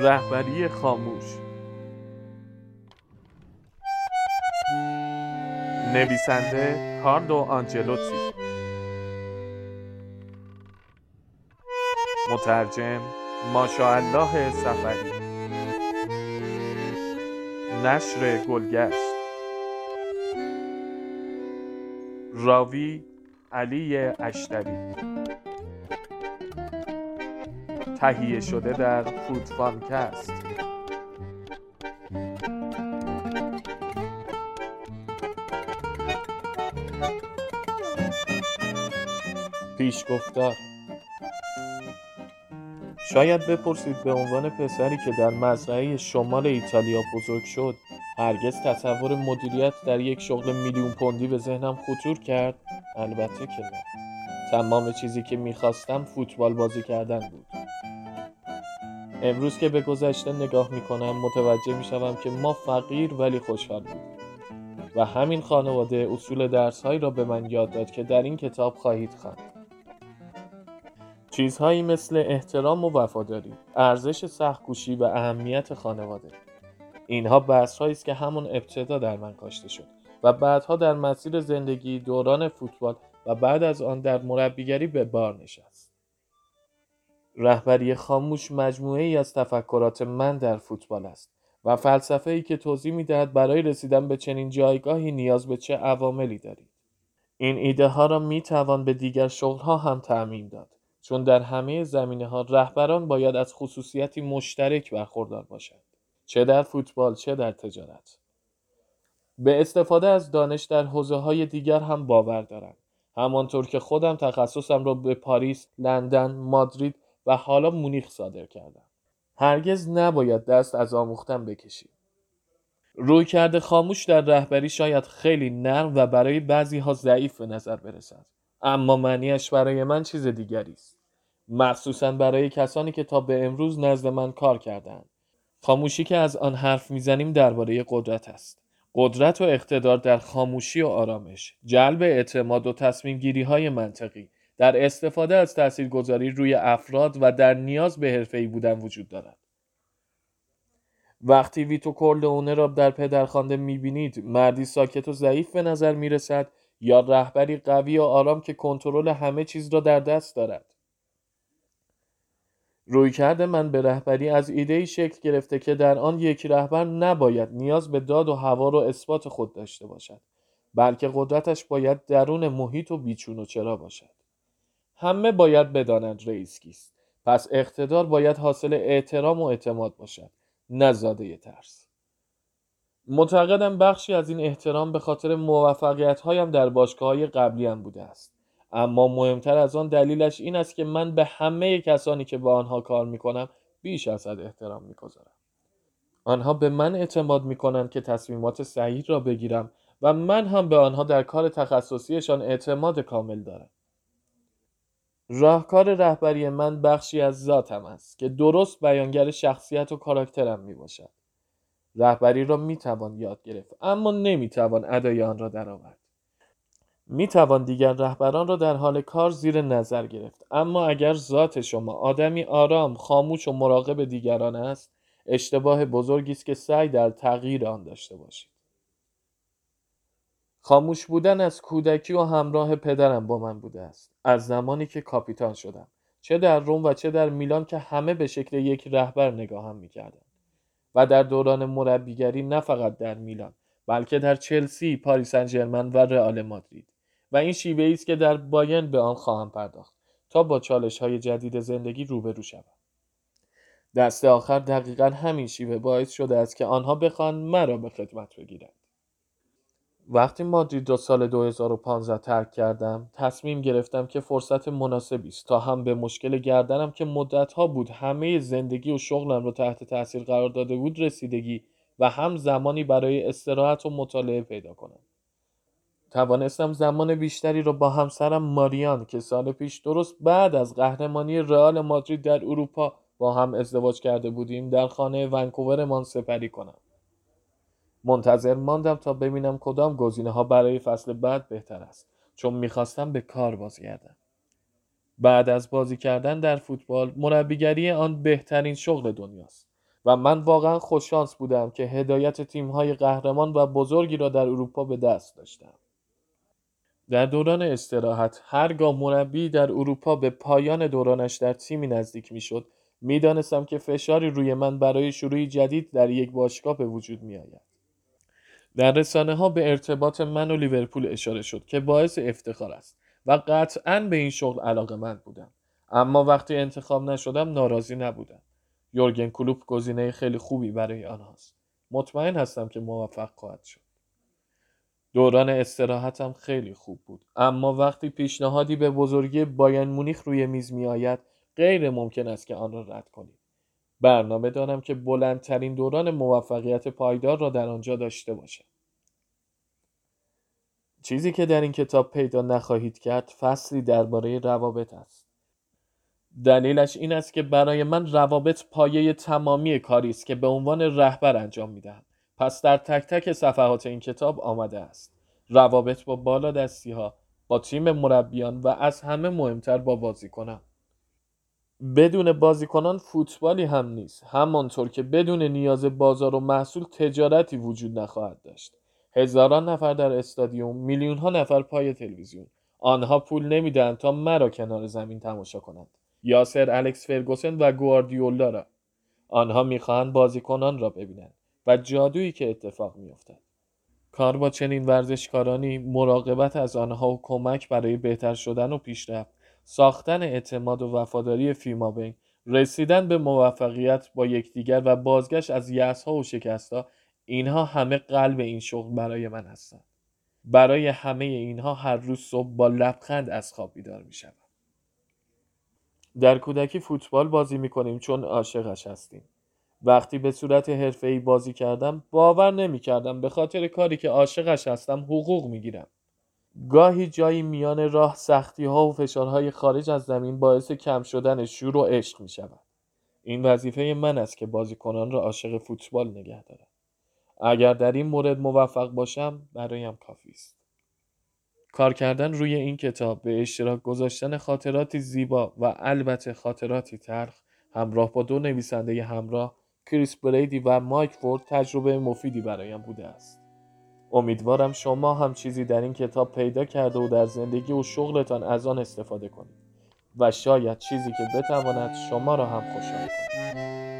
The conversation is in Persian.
رهبری خاموش. نویسنده کارلو آنجلوتی. مترجم ماشاءالله سفری نشر گلگشت. راوی علی اشتری. تهیه شده در فودفانکست پیش گفتار. شاید بپرسید به عنوان پسری که در مزرعه شمال ایتالیا بزرگ شد هرگز تصور مدیریت در یک شغل میلیون پوندی به ذهنم خطور کرد؟ البته که نه. تمام چیزی که می‌خواستم فوتبال بازی کردن بود. امروز که به گذشته نگاه می‌کنم متوجه می‌شوم که ما فقیر ولی خوشحال بودیم. و همین خانواده اصول درسهایی را به من یاد داد که در این کتاب خواهید خواند. چیزهایی مثل احترام و وفاداری ارزش سختگوشی و اهمیت خانواده. اینها بحث است که همون ابتدا در من کاشته شد و بعدها در مسیر زندگی دوران فوتبال و بعد از آن در مربیگری به بار نشست. رهبری خاموش مجموعه ای از تفکرات من در فوتبال است و فلسفه ای که توضیح می دهد برای رسیدن به چنین جایگاهی نیاز به چه عواملی دارید. این ایده ها را می توان به دیگر شغل ها هم تعمین داد چون در همه زمینه ها رهبران باید از خصوصیتی مشترک برخوردار باشند چه در فوتبال چه در تجارت. به استفاده از دانش در حوزه های دیگر هم باور دارم همانطور که خودم تخصصم را به پاریس، لندن، مادرید و حالا مونیخ صادر کردم. هرگز نباید دست از آموختن بکشید روی کرده خاموش در رهبری شاید خیلی نرم و برای بعضی ها ضعیف به نظر برسد. اما معنیش برای من چیز دیگری است. مخصوصا برای کسانی که تا به امروز نزد من کار کردند خاموشی که از آن حرف می‌زنیم درباره قدرت است. قدرت و اقتدار در خاموشی و آرامش جلب اعتماد و تصمیم گیری های منطقی در استفاده از تاثیرگذاری روی افراد و در نیاز به حرفه‌ای بودن وجود دارد. وقتی ویتو کورلئونه را در پدرخوانده می‌بینید مردی ساکت و ضعیف به نظر می‌رسد یا رهبری قوی و آرام که کنترل همه چیز را در دست دارد. رویکرد من به رهبری از ایده شکل گرفته که در آن یک رهبر نباید نیاز به داد و هوا و اثبات خود داشته باشد بلکه قدرتش باید درون محیط و بیچون و چرا باشد. همه باید بدانند رئیس کیست. پس اقتدار باید حاصل احترام و اعتماد باشد نه زاده ترس. معتقدم بخشی از این احترام به خاطر موفقیت هایم در باشگاه های قبلی هم بوده است. اما مهمتر از آن دلیلش این است که من به همه کسانی که با آنها کار می کنم بیش از حد احترام می‌گذارم. آنها به من اعتماد می کنند که تصمیمات صحیح را بگیرم و من هم به آنها در کار تخصصیشان اعتماد کامل دارم. راهکار رهبری من بخشی از ذاتم است که درست بیانگر شخصیت و کاراکترم می باشد. رهبری را می توان یاد گرفت اما نمی توان ادای آن را درآورد. می توان دیگر رهبران را در حال کار زیر نظر گرفت اما اگر ذات شما آدمی آرام، خاموش و مراقب دیگران است، اشتباه بزرگی است که سعی در تغییر آن داشته باشید. خاموش بودن از کودکی و همراه پدرم با من بوده است از زمانی که کاپیتان شدم. چه در روم و چه در میلان که همه به شکل یک رهبر نگاهم می‌کردند. و در دوران مربیگری نه فقط در میلان بلکه در چلسی، پاریس انجرمن و رئال مادرید. و این شیوه است که در باین به آن خواهم پرداخت تا با چالش های جدید زندگی روبرو شوم. دست آخر دقیقا همین شیوه باعث شده است که آنها بخوان مرا به خدمت بگیرند. وقتی مادرید را سال 2015 ترک کردم تصمیم گرفتم که فرصت مناسبی است تا هم به مشکل گردنم که مدتها بود همه زندگی و شغلم را تحت تاثیر قرار داده بود رسیدگی و هم زمانی برای استراحت و مطالعه پیدا کنم. توانستم زمان بیشتری را با همسرم ماریان که سال پیش درست بعد از قهرمانی رئال مادرید در اروپا با هم ازدواج کرده بودیم در خانه ونکوورمان سپری کنم. منتظر ماندم تا ببینم کدام گزینه ها برای فصل بعد بهتر است چون می‌خواستم به کار بازگردم بعد از بازی کردن در فوتبال مربیگری آن بهترین شغل دنیاست و من واقعا خوششانس بودم که هدایت تیم‌های قهرمان و بزرگی را در اروپا به دست داشتم. در دوران استراحت هرگاه مربی در اروپا به پایان دورانش در تیمی نزدیک می‌شد می‌دانستم که فشاری روی من برای شروعی جدید در یک باشگاه به وجود می آید. در رسانه ها به ارتباط من و لیورپول اشاره شد که باعث افتخار است و قطعا به این شغل علاقه من بودم. اما وقتی انتخاب نشدم ناراضی نبودم. یورگن کلوپ گزینه خیلی خوبی برای آنهاست. مطمئن هستم که موفق خواهد شد. دوران استراحتم خیلی خوب بود. اما وقتی پیشنهادی به بزرگی باین مونیخ روی میز می آید غیر ممکن است که آن را رد کنید برنامه دارم که بلندترین دوران موفقیت پایدار را در آنجا داشته باشم چیزی که در این کتاب پیدا نخواهید کرد فصلی درباره روابط است. دلیلش این است که برای من روابط پایه تمامی کاری است که به عنوان رهبر انجام می‌دهم. پس در تک تک صفحات این کتاب آمده است. روابط با بالا دستی ها با تیم مربیان و از همه مهمتر با بازیکنان. بدون بازیکنان فوتبالی هم نیست. همانطور که بدون نیاز بازار و محصول تجارتی وجود نخواهد داشت. هزاران نفر در استادیوم میلیون ها نفر پای تلویزیون. آنها پول نمی‌دهند تا مرا کنار زمین تماشا کنند. یاسر الکس فرگوسن و گواردیولا را. آنها می‌خواهند بازیکنان را ببینند و جادویی که اتفاق میافتد. کار با چنین ورزشکارانی مراقبت از آنها و کمک برای بهتر شدن و پیشرفت ساختن اعتماد و وفاداری فیمابین رسیدن به موفقیت با یکدیگر و بازگشت از یأسها و شکستها اینها همه قلب این شغل برای من هستند. برای همه اینها هر روز صبح با لبخند از خواب بیدار می شود. در کودکی فوتبال بازی می کنیم چون عاشقش هستیم. وقتی به صورت حرفه‌ای بازی کردم باور نمی کردم به خاطر کاری که عاشقش هستم حقوق می گیرم گاهی جایی میان راه سختی ها و فشارهای خارج از زمین باعث کم شدن شور و عشق می شود. این وظیفه من است که بازیکنان را عاشق فوتبال نگه دارم. اگر در این مورد موفق باشم برایم کافی است. کار کردن روی این کتاب به اشتراک گذاشتن خاطراتی زیبا و البته خاطراتی تلخ همراه با دو نویسنده همراه کریس بریدی و مایک فورد تجربه مفیدی برایم بوده است. امیدوارم شما هم چیزی در این کتاب پیدا کرده و در زندگی و شغلتان از آن استفاده کنید. و شاید چیزی که بتواند شما را هم خوشحال کند.